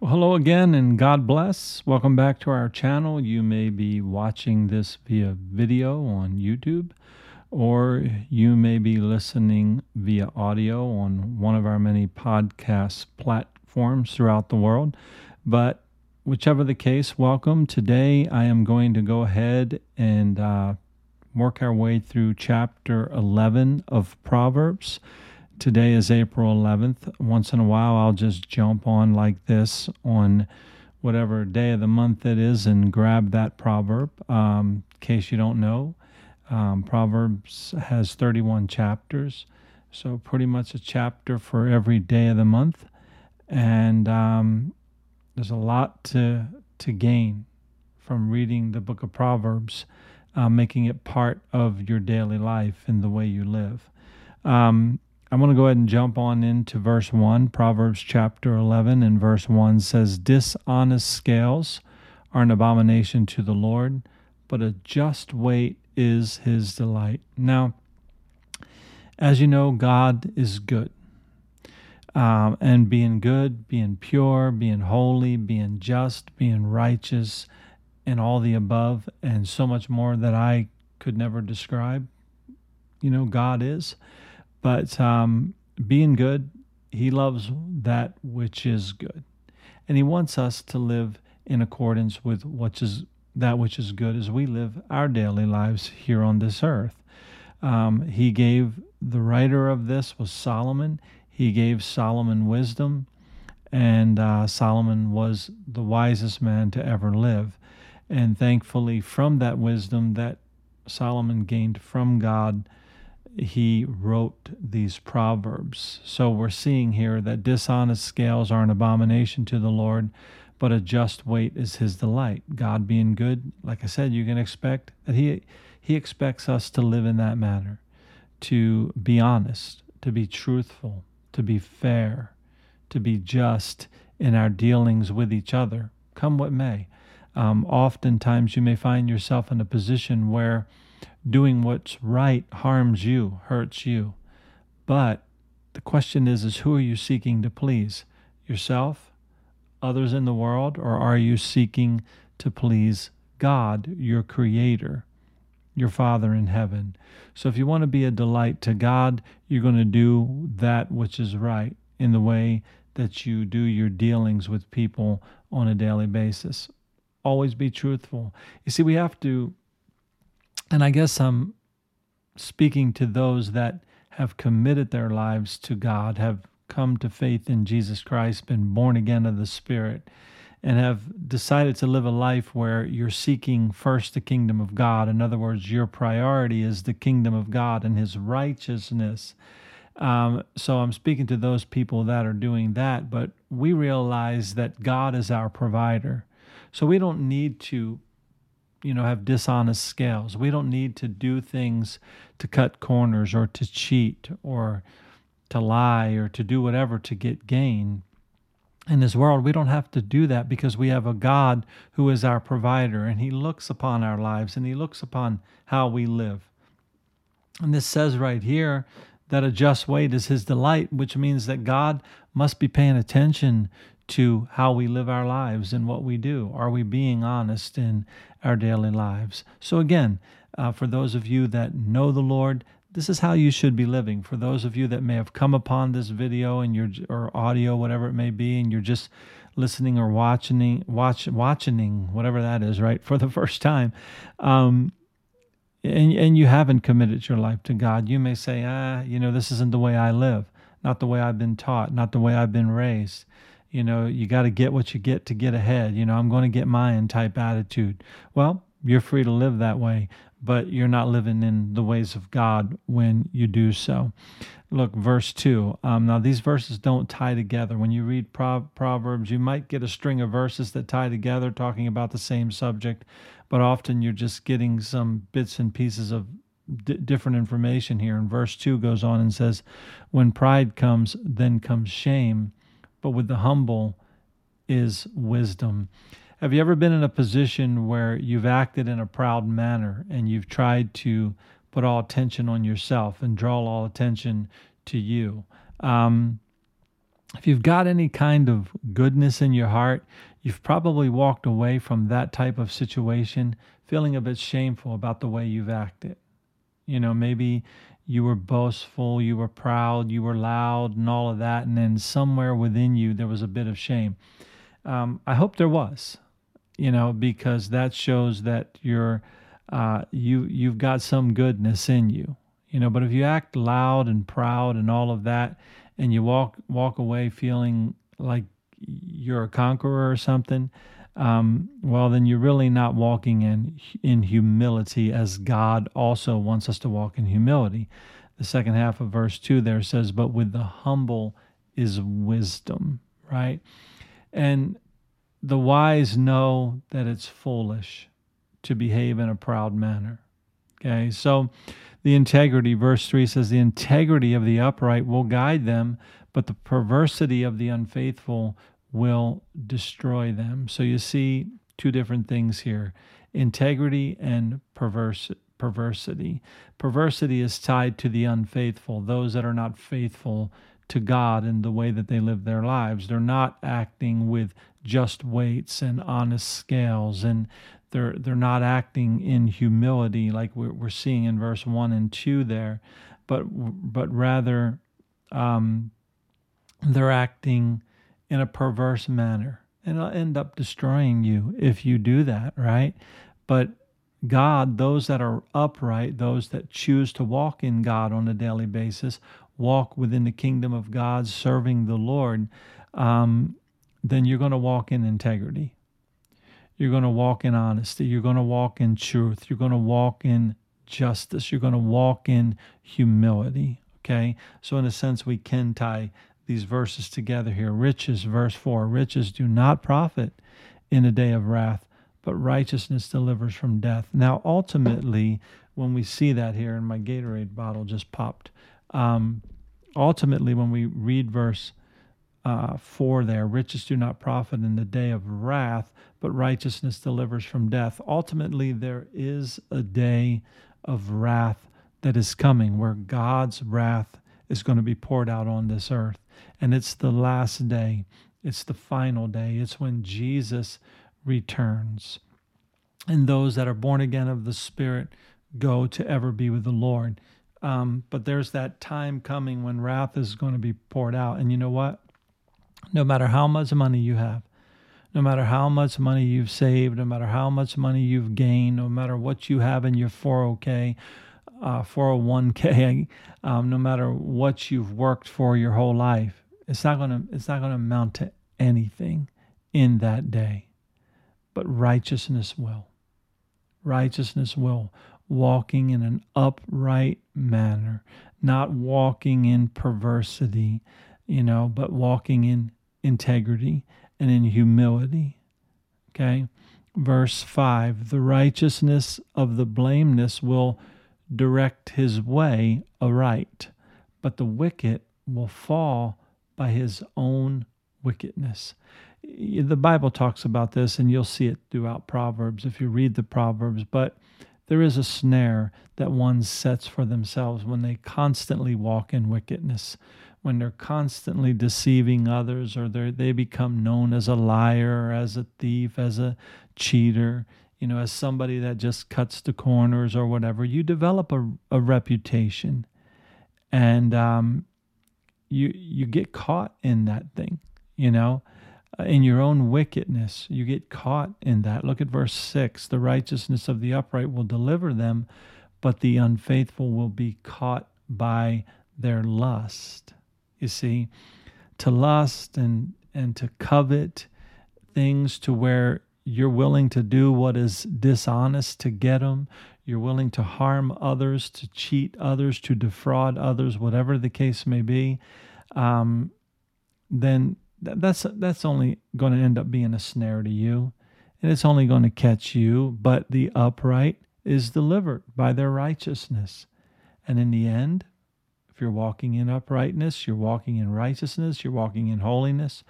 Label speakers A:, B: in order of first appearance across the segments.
A: Well, hello again and God bless. Welcome back to our channel. You may be watching this via video on YouTube, or you may be listening via audio on one of our many podcast platforms throughout the world. But whichever the case, welcome. Today I am going to go ahead and uh, work our way through chapter 11 of Proverbs. Today is April 11th. Once in a while, I'll just jump on like this on whatever day of the month it is and grab that proverb. Um, in case you don't know, um, Proverbs has 31 chapters, so pretty much a chapter for every day of the month. And um, there's a lot to, to gain from reading the book of Proverbs, uh, making it part of your daily life and the way you live. Um, I'm going to go ahead and jump on into verse 1. Proverbs chapter 11 and verse 1 says, Dishonest scales are an abomination to the Lord, but a just weight is his delight. Now, as you know, God is good. Um, and being good, being pure, being holy, being just, being righteous, and all the above, and so much more that I could never describe, you know, God is. But um, being good, He loves that which is good. And He wants us to live in accordance with what is that which is good as we live our daily lives here on this earth. Um, he gave the writer of this was Solomon. He gave Solomon wisdom, and uh, Solomon was the wisest man to ever live. And thankfully, from that wisdom that Solomon gained from God, he wrote these proverbs. So we're seeing here that dishonest scales are an abomination to the Lord, but a just weight is his delight. God being good, like I said, you can expect that he he expects us to live in that manner, to be honest, to be truthful, to be fair, to be just in our dealings with each other, come what may. Um, oftentimes, you may find yourself in a position where doing what's right harms you, hurts you. But the question is is who are you seeking to please? Yourself, others in the world, or are you seeking to please God, your creator, your Father in heaven? So if you want to be a delight to God, you're going to do that which is right in the way that you do your dealings with people on a daily basis. Always be truthful. You see, we have to and I guess I'm speaking to those that have committed their lives to God, have come to faith in Jesus Christ, been born again of the Spirit, and have decided to live a life where you're seeking first the kingdom of God. In other words, your priority is the kingdom of God and His righteousness. Um, so I'm speaking to those people that are doing that, but we realize that God is our provider. So we don't need to you know have dishonest scales. We don't need to do things to cut corners or to cheat or to lie or to do whatever to get gain. In this world, we don't have to do that because we have a God who is our provider and He looks upon our lives and He looks upon how we live. And this says right here that a just weight is His delight, which means that God must be paying attention to how we live our lives and what we do. Are we being honest in our daily lives? So, again, uh, for those of you that know the Lord, this is how you should be living. For those of you that may have come upon this video and your or audio, whatever it may be, and you're just listening or watching, watch, watching, whatever that is, right, for the first time, um, and and you haven't committed your life to God, you may say, ah, you know, this isn't the way I live, not the way I've been taught, not the way I've been raised you know, you got to get what you get to get ahead. You know, I'm going to get mine type attitude. Well, you're free to live that way, but you're not living in the ways of God when you do so. Look, verse 2. Um, now, these verses don't tie together. When you read Proverbs, you might get a string of verses that tie together talking about the same subject, but often you're just getting some bits and pieces of d- different information here. And verse 2 goes on and says, When pride comes, then comes shame but with the humble is wisdom. Have you ever been in a position where you've acted in a proud manner and you've tried to put all attention on yourself and draw all attention to you? Um, if you've got any kind of goodness in your heart, you've probably walked away from that type of situation feeling a bit shameful about the way you've acted. You know, maybe you were boastful, you were proud, you were loud, and all of that. And then somewhere within you, there was a bit of shame. Um, I hope there was, you know, because that shows that you're. Uh, you you've got some goodness in you, you know. But if you act loud and proud and all of that, and you walk walk away feeling like you're a conqueror or something, um, well, then you're really not walking in in humility as God also wants us to walk in humility. The second half of verse two there says, "But with the humble is wisdom." Right, and the wise know that it's foolish to behave in a proud manner. Okay, so the integrity, verse 3 says, The integrity of the upright will guide them, but the perversity of the unfaithful will destroy them. So you see two different things here integrity and perverse, perversity. Perversity is tied to the unfaithful, those that are not faithful to God in the way that they live their lives. They're not acting with just weights and honest scales, and they're they're not acting in humility like we're, we're seeing in verse one and two there, but but rather um, they're acting in a perverse manner. And it'll end up destroying you if you do that, right? But God, those that are upright, those that choose to walk in God on a daily basis, walk within the kingdom of God, serving the Lord, um, then you're going to walk in integrity. You're going to walk in honesty. You're going to walk in truth. You're going to walk in justice. You're going to walk in humility. Okay? So, in a sense, we can tie these verses together here. Riches, verse 4 riches do not profit in a day of wrath, but righteousness delivers from death. Now, ultimately, when we see that here, and my Gatorade bottle just popped, um, ultimately, when we read verse uh, 4 there, riches do not profit in the day of wrath, but righteousness delivers from death. Ultimately, there is a day of wrath that is coming where God's wrath is going to be poured out on this earth. And it's the last day, it's the final day, it's when Jesus returns. And those that are born again of the Spirit go to ever be with the Lord. Um, but there's that time coming when wrath is going to be poured out. And you know what? No matter how much money you have, no matter how much money you've saved, no matter how much money you've gained, no matter what you have in your 401k, uh, 401k, um, no matter what you've worked for your whole life, it's not gonna it's not gonna amount to anything in that day. But righteousness will. Righteousness will. Walking in an upright manner, not walking in perversity, you know, but walking in integrity and in humility. Okay? Verse 5 The righteousness of the blameless will direct his way aright, but the wicked will fall by his own wickedness. The Bible talks about this, and you'll see it throughout Proverbs if you read the Proverbs, but there is a snare that one sets for themselves when they constantly walk in wickedness, when they're constantly deceiving others, or they become known as a liar, as a thief, as a cheater you know, as somebody that just cuts the corners or whatever, you develop a, a reputation, and um, you you get caught in that thing. You know, uh, in your own wickedness, you get caught in that. Look at verse six: the righteousness of the upright will deliver them, but the unfaithful will be caught by their lust. You see, to lust and and to covet things to where you're willing to do what is dishonest to get them. You're willing to harm others, to cheat others, to defraud others, whatever the case may be. Um, then that's that's only going to end up being a snare to you, and it's only going to catch you. But the upright is delivered by their righteousness, and in the end, if you're walking in uprightness, you're walking in righteousness, you're walking in holiness,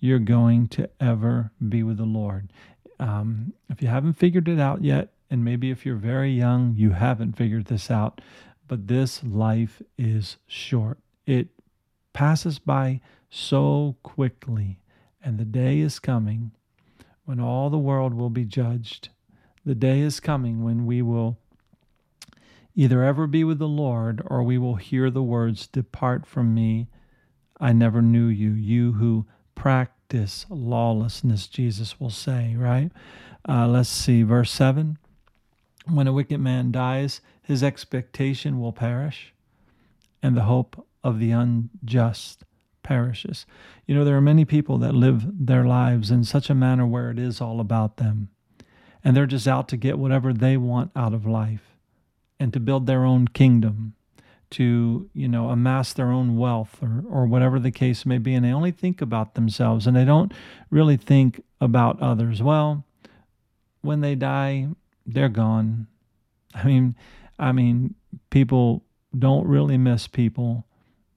A: you're going to ever be with the Lord. Um, if you haven't figured it out yet, and maybe if you're very young, you haven't figured this out, but this life is short. It passes by so quickly. And the day is coming when all the world will be judged. The day is coming when we will either ever be with the Lord or we will hear the words, Depart from me, I never knew you, you who practice lawlessness, Jesus will say, right? Uh, let's see, verse 7. When a wicked man dies, his expectation will perish, and the hope of the unjust perishes. You know, there are many people that live their lives in such a manner where it is all about them, and they're just out to get whatever they want out of life and to build their own kingdom to you know amass their own wealth or or whatever the case may be and they only think about themselves and they don't really think about others. Well when they die they're gone. I mean i mean people don't really miss people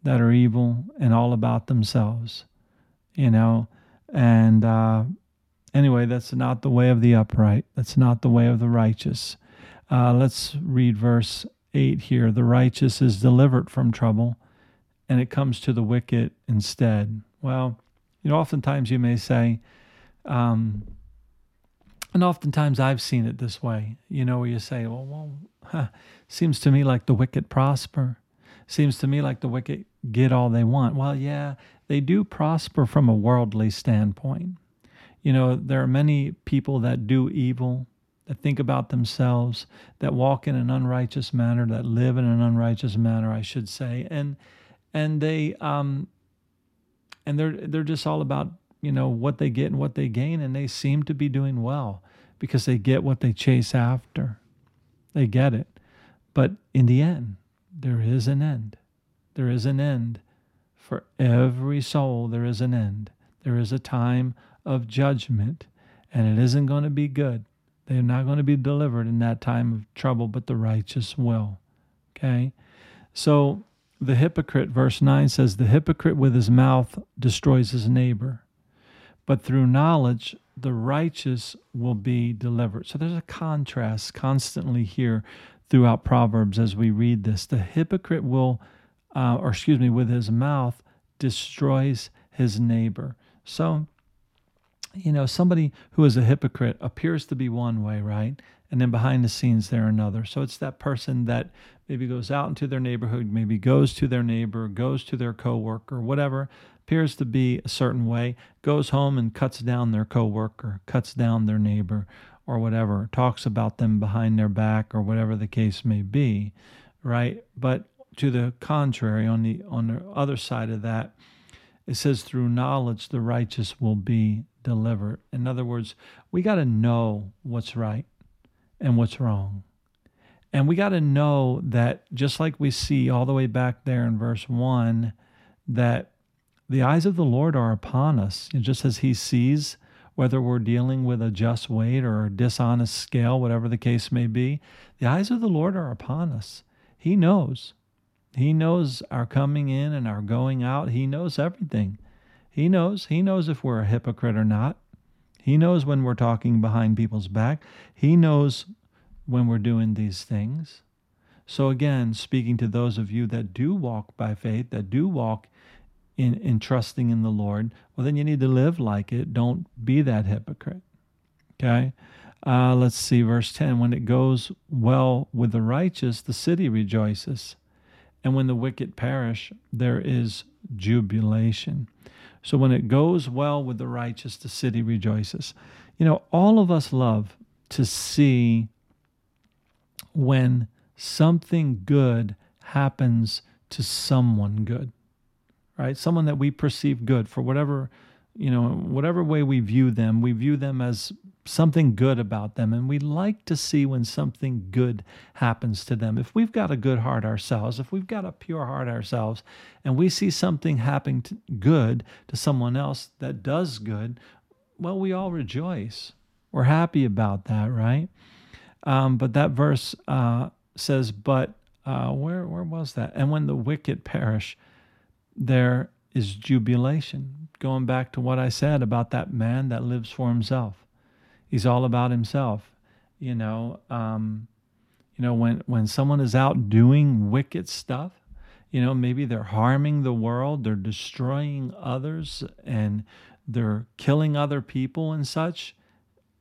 A: that are evil and all about themselves you know? And uh anyway that's not the way of the upright. That's not the way of the righteous. Uh, let's read verse 8 here the righteous is delivered from trouble and it comes to the wicked instead. Well, you know, oftentimes you may say, um, and oftentimes I've seen it this way, you know, where you say, well, well huh, seems to me like the wicked prosper. Seems to me like the wicked get all they want. Well, yeah, they do prosper from a worldly standpoint. You know, there are many people that do evil think about themselves, that walk in an unrighteous manner, that live in an unrighteous manner, I should say, and and they um, and they're they're just all about you know what they get and what they gain, and they seem to be doing well because they get what they chase after, they get it, but in the end, there is an end. There is an end for every soul. There is an end. There is a time of judgment, and it isn't going to be good. They are not going to be delivered in that time of trouble, but the righteous will. Okay? So the hypocrite, verse 9 says, The hypocrite with his mouth destroys his neighbor, but through knowledge the righteous will be delivered. So there's a contrast constantly here throughout Proverbs as we read this. The hypocrite will, uh, or excuse me, with his mouth destroys his neighbor. So you know, somebody who is a hypocrite appears to be one way, right? And then behind the scenes, they're another. So it's that person that maybe goes out into their neighborhood, maybe goes to their neighbor, goes to their coworker, whatever, appears to be a certain way, goes home and cuts down their coworker, cuts down their neighbor, or whatever, talks about them behind their back, or whatever the case may be, right? But to the contrary, on the on the other side of that, it says, through knowledge the righteous will be delivered. In other words, we got to know what's right and what's wrong. And we got to know that just like we see all the way back there in verse 1, that the eyes of the Lord are upon us. And just as He sees whether we're dealing with a just weight or a dishonest scale, whatever the case may be, the eyes of the Lord are upon us. He knows. He knows our coming in and our going out. He knows everything. He knows. He knows if we're a hypocrite or not. He knows when we're talking behind people's back. He knows when we're doing these things. So, again, speaking to those of you that do walk by faith, that do walk in, in trusting in the Lord, well, then you need to live like it. Don't be that hypocrite. Okay? Uh, let's see, verse 10 When it goes well with the righteous, the city rejoices. And when the wicked perish, there is jubilation. So when it goes well with the righteous, the city rejoices. You know, all of us love to see when something good happens to someone good, right? Someone that we perceive good for whatever, you know, whatever way we view them, we view them as something good about them. And we like to see when something good happens to them. If we've got a good heart ourselves, if we've got a pure heart ourselves, and we see something happening to, good to someone else that does good, well, we all rejoice. We're happy about that, right? Um, but that verse uh, says, but uh, where, where was that? And when the wicked perish, there is jubilation. Going back to what I said about that man that lives for himself He's all about himself. You know, um, you know when when someone is out doing wicked stuff, You know, maybe they're harming the world, they're destroying others, and they're killing other people and such.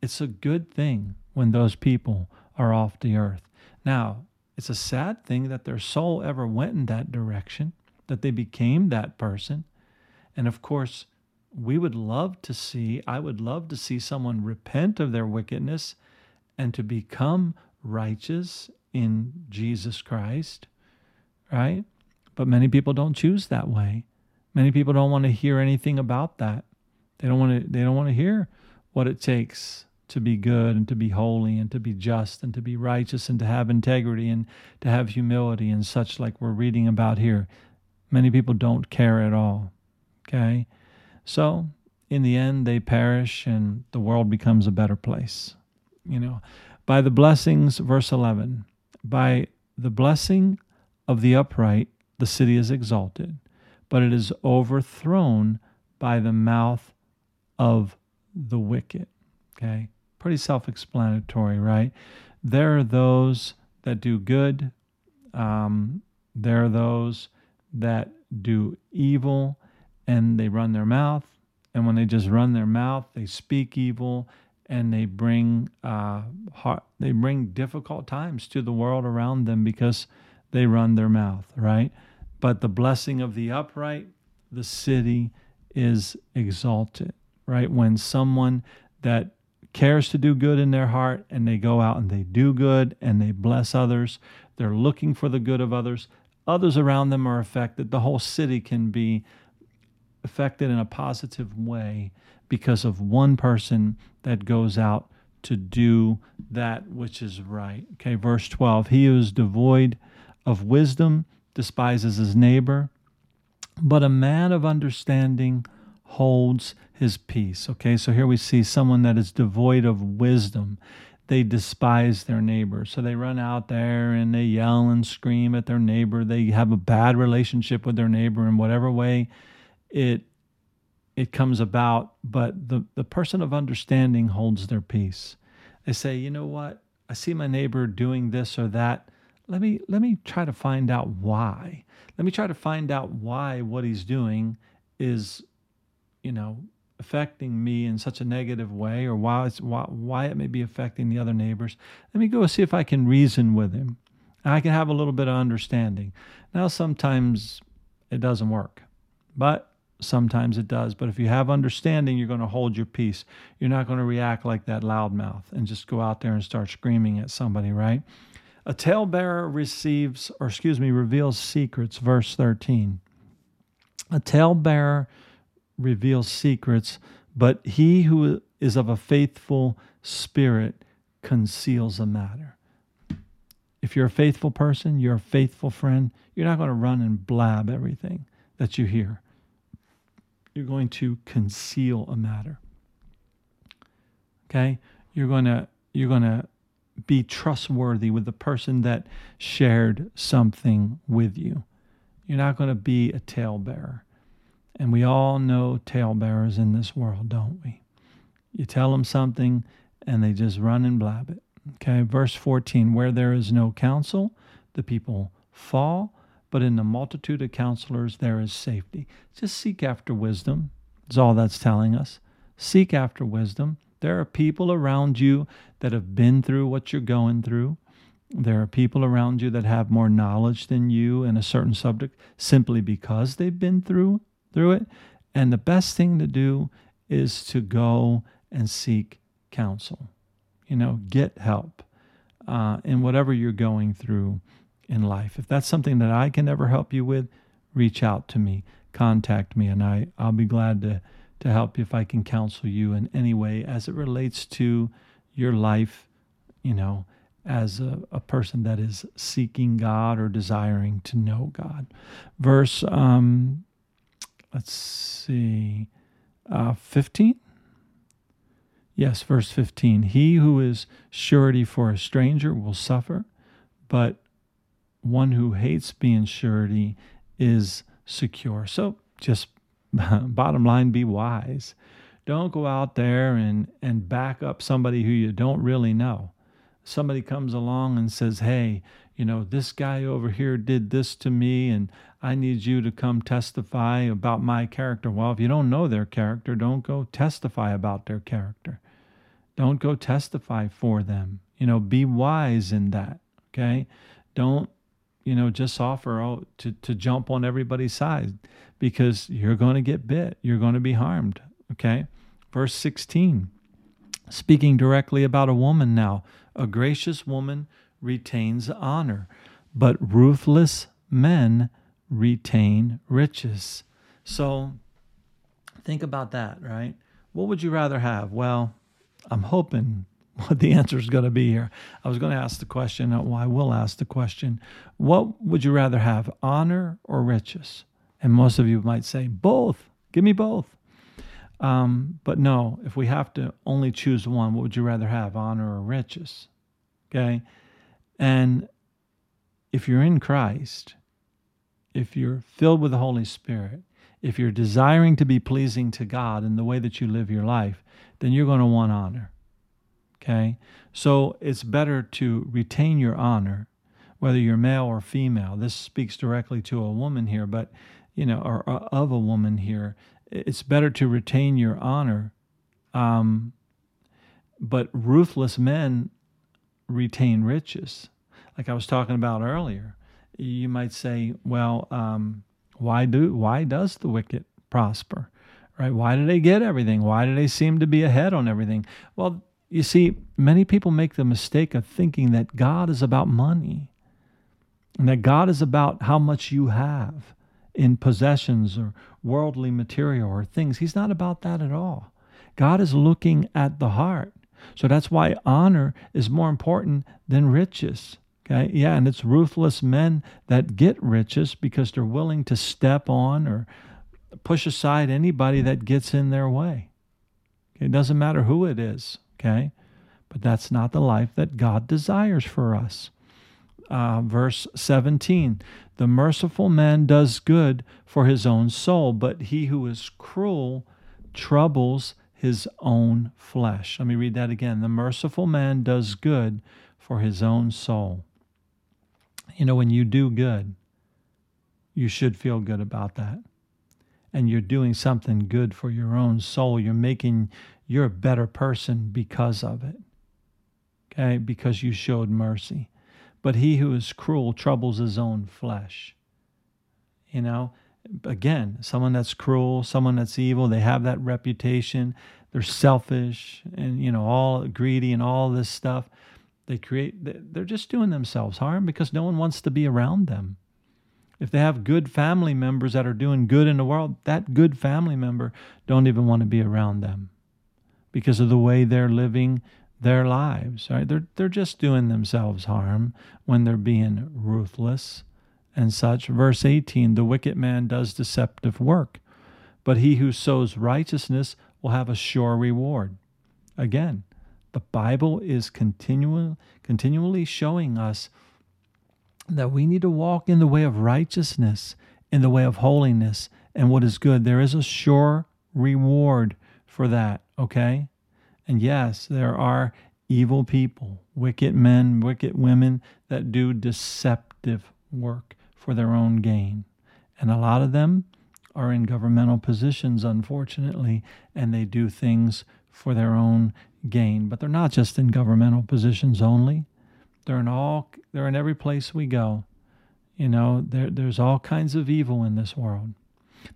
A: It's a good thing when those people are off the earth. Now, it's a sad thing that their soul ever went in that direction, that they became that person. And of course, we would love to see, I would love to see someone repent of their wickedness and to become righteous in Jesus Christ, right? But many people don't choose that way. Many people don't want to hear anything about that. They don't want to they don't want to hear what it takes to be good and to be holy and to be just and to be righteous and to have integrity and to have humility and such like we're reading about here. Many people don't care at all. Okay? So, in the end they perish and the world becomes a better place. You know, by the blessings verse 11, by the blessing of the upright the city is exalted, but it is overthrown by the mouth of the wicked. Okay? Pretty self explanatory, right? There are those that do good, um, there are those that do evil and they run their mouth. And when they just run their mouth, they speak evil and they bring uh, heart, they bring difficult times to the world around them because they run their mouth, right? But the blessing of the upright, the city is exalted, right? When someone that cares to do good in their heart and they go out and they do good and they bless others, they're looking for the good of others, others around them are affected. The whole city can be affected in a positive way because of one person that goes out to do that which is right. Okay, verse 12 He who is devoid of wisdom despises his neighbor, but a man of understanding holds his peace. Okay, so here we see someone that is devoid of wisdom. They despise their neighbor. So they run out there and they yell and scream at their neighbor. They have a bad relationship with their neighbor in whatever way it it comes about, but the, the person of understanding holds their peace. They say, you know what? I see my neighbor doing this or that let me let me try to find out why. Let me try to find out why what he's doing is, you know, affecting me in such a negative way, or why why, why it may be affecting the other neighbors. Let me go see if I can reason with him. I can have a little bit of understanding. Now, sometimes it doesn't work, but sometimes it does. But if you have understanding, you're going to hold your peace. You're not going to react like that loudmouth and just go out there and start screaming at somebody, right? A talebearer receives, or excuse me, reveals secrets, verse 13. A talebearer reveals secrets, but he who is of a faithful spirit conceals a matter. If you're a faithful person, you're a faithful friend, you're not going to run and blab everything that you hear. You're going to conceal a matter. Okay? You're going to you're going to be trustworthy with the person that shared something with you. You're not going to be a talebearer. And we all know talebearers in this world, don't we? You tell them something and they just run and blab it. Okay, verse 14 where there is no counsel, the people fall, but in the multitude of counselors there is safety. Just seek after wisdom, is all that's telling us. Seek after wisdom. There are people around you that have been through what you're going through. There are people around you that have more knowledge than you in a certain subject simply because they've been through through it. And the best thing to do is to go and seek counsel. You know, get help uh, in whatever you're going through in life. If that's something that I can ever help you with, reach out to me, contact me, and I, I'll be glad to to help you if I can counsel you in any way as it relates to your life, you know, as a, a person that is seeking God or desiring to know God. Verse, um, let's see, uh, 15? Yes, verse 15. He who is surety for a stranger will suffer, but one who hates being surety is secure. So just bottom line, be wise. Don't go out there and, and back up somebody who you don't really know. Somebody comes along and says, Hey, you know, this guy over here did this to me and I need you to come testify about my character. Well, if you don't know their character, don't go testify about their character. Don't go testify for them. You know, be wise in that. Okay. Don't, you know, just offer oh, to, to jump on everybody's side because you're going to get bit. You're going to be harmed. Okay. Verse 16, speaking directly about a woman now, a gracious woman retains honor, but ruthless men retain riches. So think about that, right? What would you rather have? Well, I'm hoping what the answer is going to be here. I was going to ask the question, well, I will ask the question what would you rather have, honor or riches? And most of you might say, both. Give me both. Um, but no, if we have to only choose one, what would you rather have, honor or riches? Okay. And if you're in Christ, if you're filled with the Holy Spirit, if you're desiring to be pleasing to God in the way that you live your life, then you're going to want honor. Okay? So it's better to retain your honor, whether you're male or female. This speaks directly to a woman here, but, you know, or, or of a woman here. It's better to retain your honor. Um, but ruthless men retain riches. Like I was talking about earlier, you might say, well, um, why do why does the wicked prosper? Right? Why do they get everything? Why do they seem to be ahead on everything? Well, you see, many people make the mistake of thinking that God is about money and that God is about how much you have in possessions or worldly material or things. He's not about that at all. God is looking at the heart. So that's why honor is more important than riches. Okay, yeah, and it's ruthless men that get riches because they're willing to step on or push aside anybody that gets in their way. Okay, it doesn't matter who it is. Okay, but that's not the life that God desires for us. Uh, verse 17 The merciful man does good for his own soul, but he who is cruel troubles his own flesh. Let me read that again. The merciful man does good for his own soul. You know, when you do good, you should feel good about that. And you're doing something good for your own soul. You're making, you're a better person because of it. Okay? Because you showed mercy. But he who is cruel troubles his own flesh. You know, again, someone that's cruel, someone that's evil, they have that reputation. They're selfish and, you know, all greedy and all this stuff. They create, they're just doing themselves harm because no one wants to be around them. If they have good family members that are doing good in the world, that good family member don't even want to be around them because of the way they're living their lives. Right? They're they're just doing themselves harm when they're being ruthless and such. Verse 18, the wicked man does deceptive work, but he who sows righteousness will have a sure reward. Again, the Bible is continual, continually showing us that we need to walk in the way of righteousness, in the way of holiness, and what is good. There is a sure reward for that, okay? And yes, there are evil people, wicked men, wicked women that do deceptive work for their own gain. And a lot of them are in governmental positions, unfortunately, and they do things for their own gain. But they're not just in governmental positions only. They're in all they're in every place we go. You know, there, there's all kinds of evil in this world.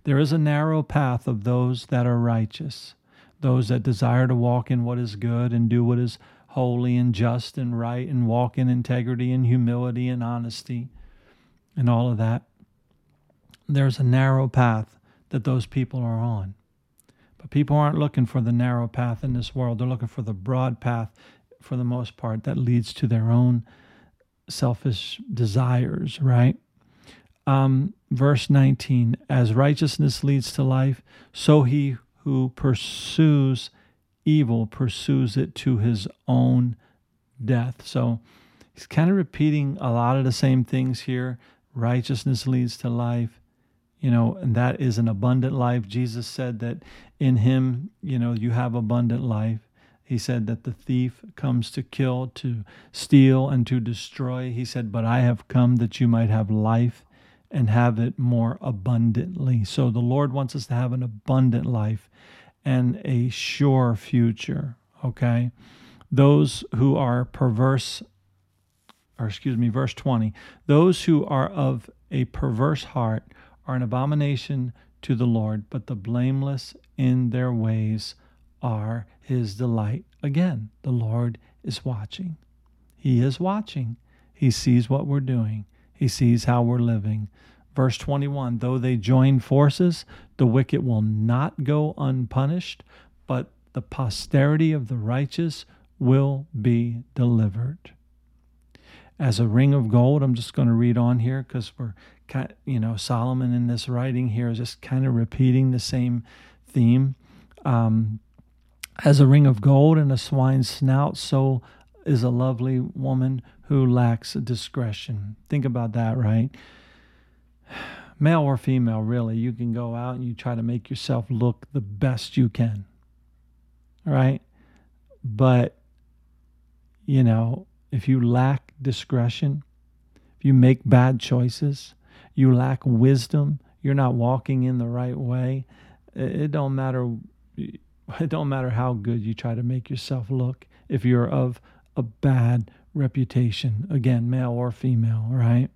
A: There is a narrow path of those that are righteous, those that desire to walk in what is good and do what is holy and just and right and walk in integrity and humility and honesty and all of that. There's a narrow path that those people are on. But people aren't looking for the narrow path in this world. They're looking for the broad path, for the most part, that leads to their own selfish desires, right? Um, verse 19 As righteousness leads to life, so he who pursues evil pursues it to his own death. So he's kind of repeating a lot of the same things here. Righteousness leads to life, you know, and that is an abundant life. Jesus said that in him, you know, you have abundant life. He said that the thief comes to kill, to steal, and to destroy. He said, But I have come that you might have life and have it more abundantly. So the Lord wants us to have an abundant life and a sure future. Okay? Those who are perverse, or excuse me, verse 20, those who are of a perverse heart are an abomination to the Lord, but the blameless in their ways are his delight. Again, the Lord is watching. He is watching. He sees what we're doing, He sees how we're living. Verse 21 Though they join forces, the wicked will not go unpunished, but the posterity of the righteous will be delivered. As a ring of gold, I'm just going to read on here because we're, you know, Solomon in this writing here is just kind of repeating the same theme. Um, as a ring of gold and a swine's snout, so is a lovely woman who lacks discretion. Think about that, right? Male or female, really, you can go out and you try to make yourself look the best you can, right? But, you know, if you lack discretion, if you make bad choices, you lack wisdom, you're not walking in the right way, it don't matter it don't matter how good you try to make yourself look if you're of a bad reputation. Again, male or female, right?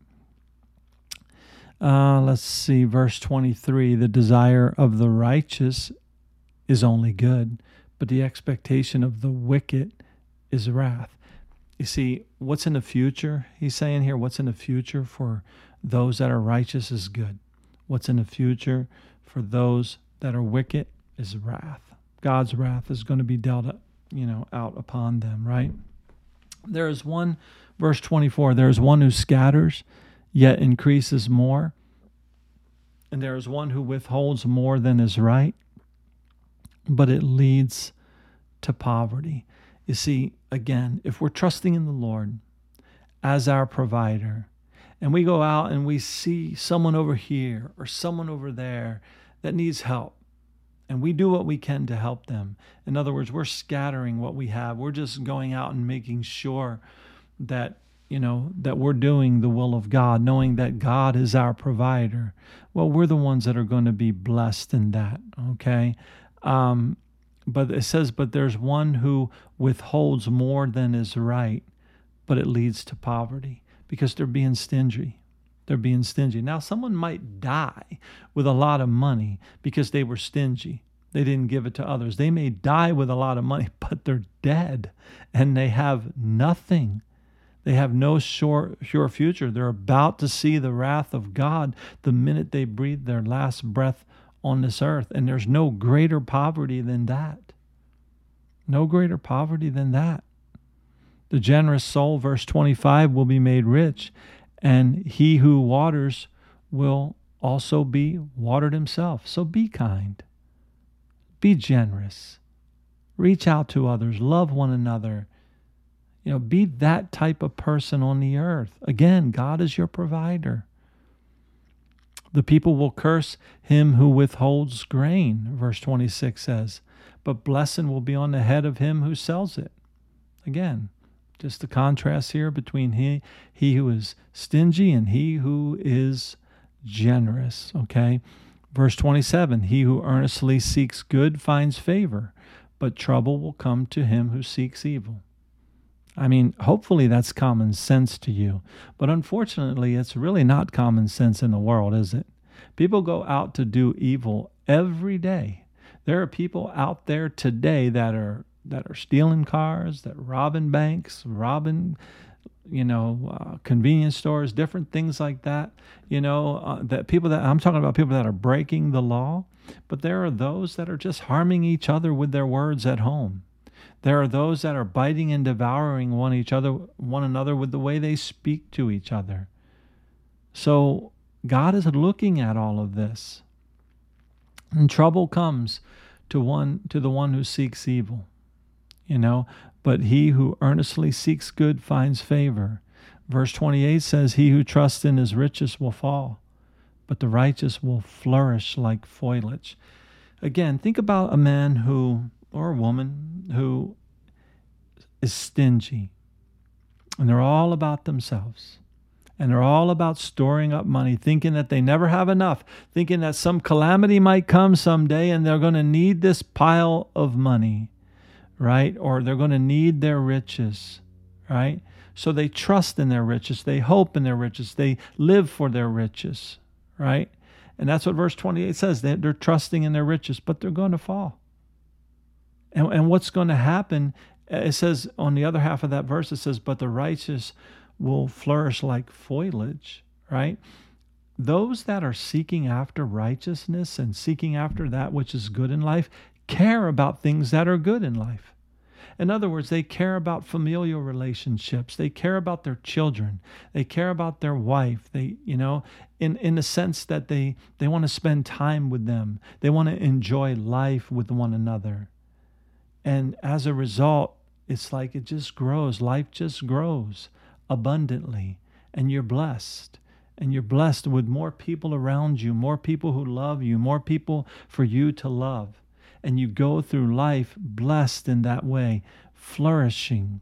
A: Uh, let's see, verse 23 the desire of the righteous is only good, but the expectation of the wicked is wrath. You see, what's in the future? He's saying here, what's in the future for those that are righteous is good. What's in the future for those that are wicked is wrath. God's wrath is going to be dealt, you know, out upon them, right? There is one, verse 24, there is one who scatters, yet increases more. And there is one who withholds more than is right, but it leads to poverty. You see, again, if we're trusting in the Lord as our provider, and we go out and we see someone over here or someone over there that needs help, and we do what we can to help them. In other words, we're scattering what we have. We're just going out and making sure that you know that we're doing the will of God, knowing that God is our provider. Well, we're the ones that are going to be blessed in that. Okay. Um, but it says, but there's one who withholds more than is right, but it leads to poverty because they're being stingy. They're being stingy. Now, someone might die with a lot of money because they were stingy. They didn't give it to others. They may die with a lot of money, but they're dead and they have nothing. They have no sure, sure future. They're about to see the wrath of God the minute they breathe their last breath on this earth. And there's no greater poverty than that. No greater poverty than that. The generous soul, verse 25, will be made rich, and he who waters will also be watered himself. So be kind, be generous, reach out to others, love one another. You know, be that type of person on the earth. Again, God is your provider. The people will curse him who withholds grain, verse 26 says, but blessing will be on the head of him who sells it. Again, just the contrast here between he, he who is stingy and he who is generous. Okay. Verse 27 He who earnestly seeks good finds favor, but trouble will come to him who seeks evil. I mean, hopefully that's common sense to you. But unfortunately, it's really not common sense in the world, is it? People go out to do evil every day. There are people out there today that are that are stealing cars, that robbing banks, robbing, you know, uh, convenience stores, different things like that. You know, uh, that people that I'm talking about people that are breaking the law, but there are those that are just harming each other with their words at home. There are those that are biting and devouring one each other, one another with the way they speak to each other. So God is looking at all of this. And trouble comes to one to the one who seeks evil you know, but he who earnestly seeks good finds favor. Verse 28 says, He who trusts in his riches will fall, but the righteous will flourish like foliage. Again, think about a man who, or a woman who is stingy. And they're all about themselves. And they're all about storing up money, thinking that they never have enough, thinking that some calamity might come someday and they're going to need this pile of money, right? Or they're going to need their riches, right? So they trust in their riches, they hope in their riches, they live for their riches, right? And that's what verse 28 says. They're, trusting in their riches, but they're going to fall. And, and what's going to happen? Uh, it says on the other half of that verse, it says, But the righteous will flourish like foliage, right? Those that are seeking after righteousness and seeking after that which is good in life care about things that are good in life. In other words, they care about familial relationships. They care about their children. They care about their wife. They, you know, in, in the sense that they, they want to spend time with them. They want to enjoy life with one another. And as a result, it's like it just grows. Life just grows abundantly. And you're blessed. And you're blessed with more people around you, more people who love you, more people for you to love and you go through life blessed in that way, flourishing,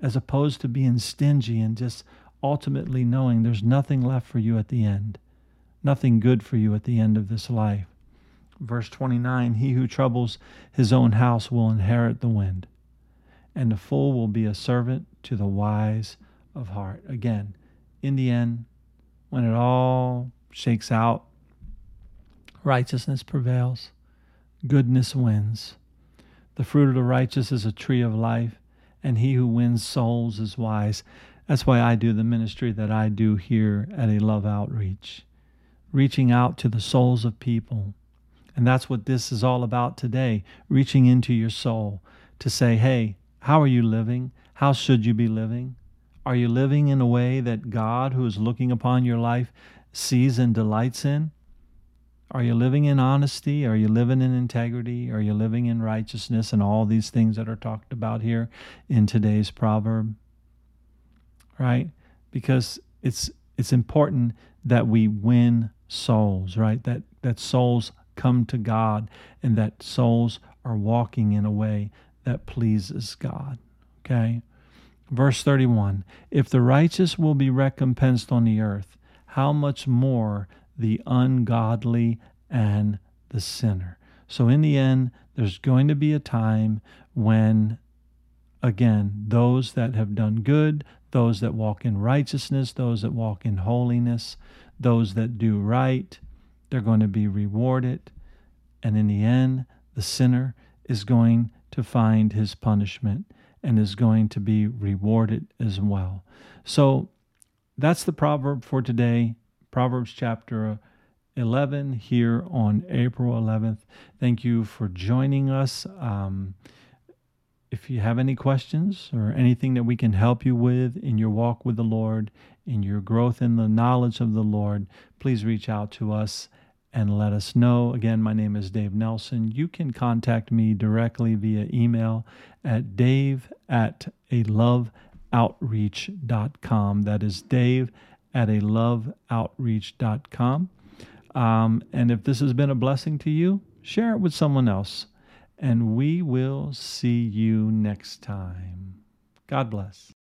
A: as opposed to being stingy and just ultimately knowing there's nothing left for you at the end, nothing good for you at the end of this life. Verse 29 He who troubles his own house will inherit the wind, and the fool will be a servant to the wise of heart. Again, in the end, when it all shakes out, righteousness prevails goodness wins. The fruit of the righteous is a tree of life, and he who wins souls is wise. That's why I do the ministry that I do here at a Love Outreach, reaching out to the souls of people. And that's what this is all about today reaching into your soul to say, hey, how are you living? How should you be living? Are you living in a way that God, who is looking upon your life, sees and delights in? Are you living in honesty? Are you living in integrity? Are you living in righteousness and all these things that are talked about here in today's proverb? Right? Because it's it's important that we win souls, right? That that souls come to God and that souls are walking in a way that pleases God. Okay? Verse 31 If the righteous will be recompensed on the earth, how much more the ungodly and the sinner. So, in the end, there's going to be a time when, again, those that have done good, those that walk in righteousness, those that walk in holiness, those that do right, they're going to be rewarded. And in the end, the sinner is going to find his punishment and is going to be rewarded as well. So that's the proverb for today. Proverbs chapter 11 here on April 11th. Thank you for joining us. Um, if you have any questions or anything that we can help you with in your walk with the Lord, in your growth in the knowledge of the Lord, please reach out to us and let us know. Again, my name is Dave Nelson. You can contact me directly via email at dave at a loveoutreach.com. That is dave at a loveoutreach.com. Um, and if this has been a blessing to you, share it with someone else. And we will see you next time. God bless.